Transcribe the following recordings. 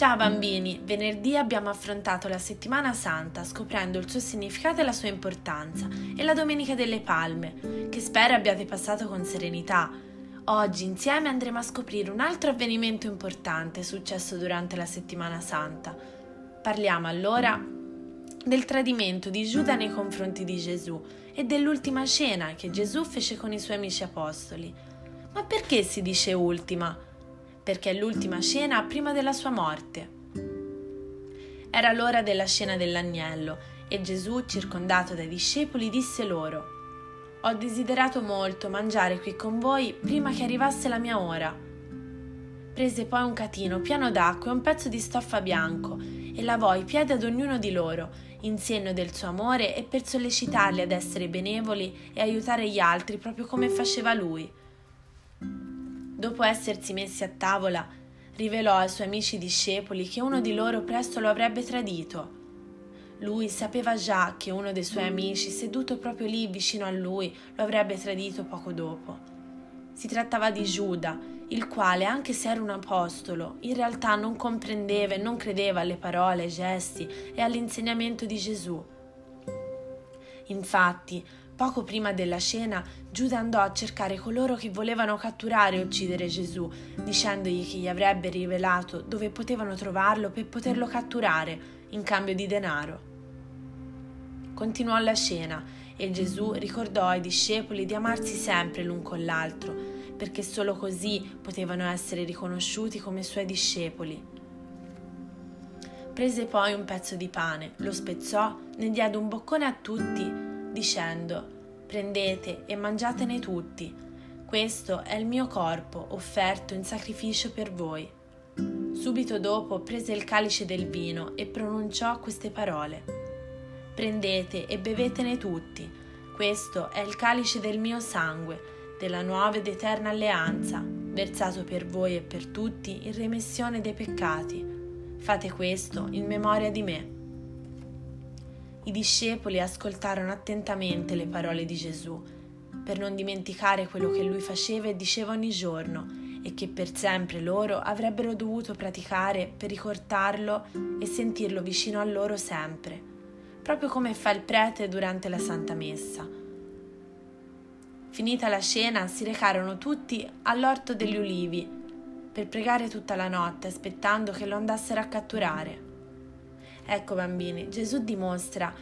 Ciao bambini, venerdì abbiamo affrontato la settimana santa scoprendo il suo significato e la sua importanza e la Domenica delle Palme, che spero abbiate passato con serenità. Oggi insieme andremo a scoprire un altro avvenimento importante successo durante la settimana santa. Parliamo allora del tradimento di Giuda nei confronti di Gesù e dell'ultima cena che Gesù fece con i suoi amici apostoli. Ma perché si dice ultima? Perché è l'ultima cena prima della sua morte. Era l'ora della scena dell'agnello e Gesù, circondato dai discepoli, disse loro, Ho desiderato molto mangiare qui con voi prima che arrivasse la mia ora. Prese poi un catino pieno d'acqua e un pezzo di stoffa bianco e lavò i piedi ad ognuno di loro, in segno del suo amore e per sollecitarli ad essere benevoli e aiutare gli altri proprio come faceva lui dopo essersi messi a tavola, rivelò ai suoi amici discepoli che uno di loro presto lo avrebbe tradito. Lui sapeva già che uno dei suoi amici, seduto proprio lì vicino a lui, lo avrebbe tradito poco dopo. Si trattava di Giuda, il quale, anche se era un apostolo, in realtà non comprendeva e non credeva alle parole, ai gesti e all'insegnamento di Gesù. Infatti, Poco prima della cena, Giuda andò a cercare coloro che volevano catturare e uccidere Gesù, dicendogli che gli avrebbe rivelato dove potevano trovarlo per poterlo catturare in cambio di denaro. Continuò la cena e Gesù ricordò ai discepoli di amarsi sempre l'un con l'altro, perché solo così potevano essere riconosciuti come suoi discepoli. Prese poi un pezzo di pane, lo spezzò, ne diede un boccone a tutti dicendo Prendete e mangiatene tutti, questo è il mio corpo offerto in sacrificio per voi. Subito dopo prese il calice del vino e pronunciò queste parole. Prendete e bevetene tutti, questo è il calice del mio sangue, della nuova ed eterna alleanza, versato per voi e per tutti in remissione dei peccati. Fate questo in memoria di me. I discepoli ascoltarono attentamente le parole di Gesù, per non dimenticare quello che lui faceva e diceva ogni giorno e che per sempre loro avrebbero dovuto praticare per ricordarlo e sentirlo vicino a loro sempre, proprio come fa il prete durante la Santa Messa. Finita la cena si recarono tutti all'orto degli ulivi per pregare tutta la notte aspettando che lo andassero a catturare. Ecco bambini, Gesù dimostra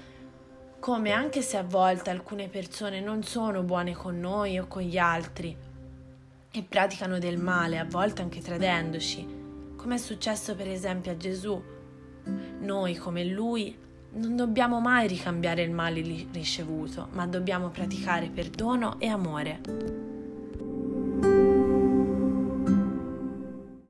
come anche se a volte alcune persone non sono buone con noi o con gli altri e praticano del male, a volte anche tradendoci, come è successo per esempio a Gesù, noi come lui non dobbiamo mai ricambiare il male ricevuto, ma dobbiamo praticare perdono e amore.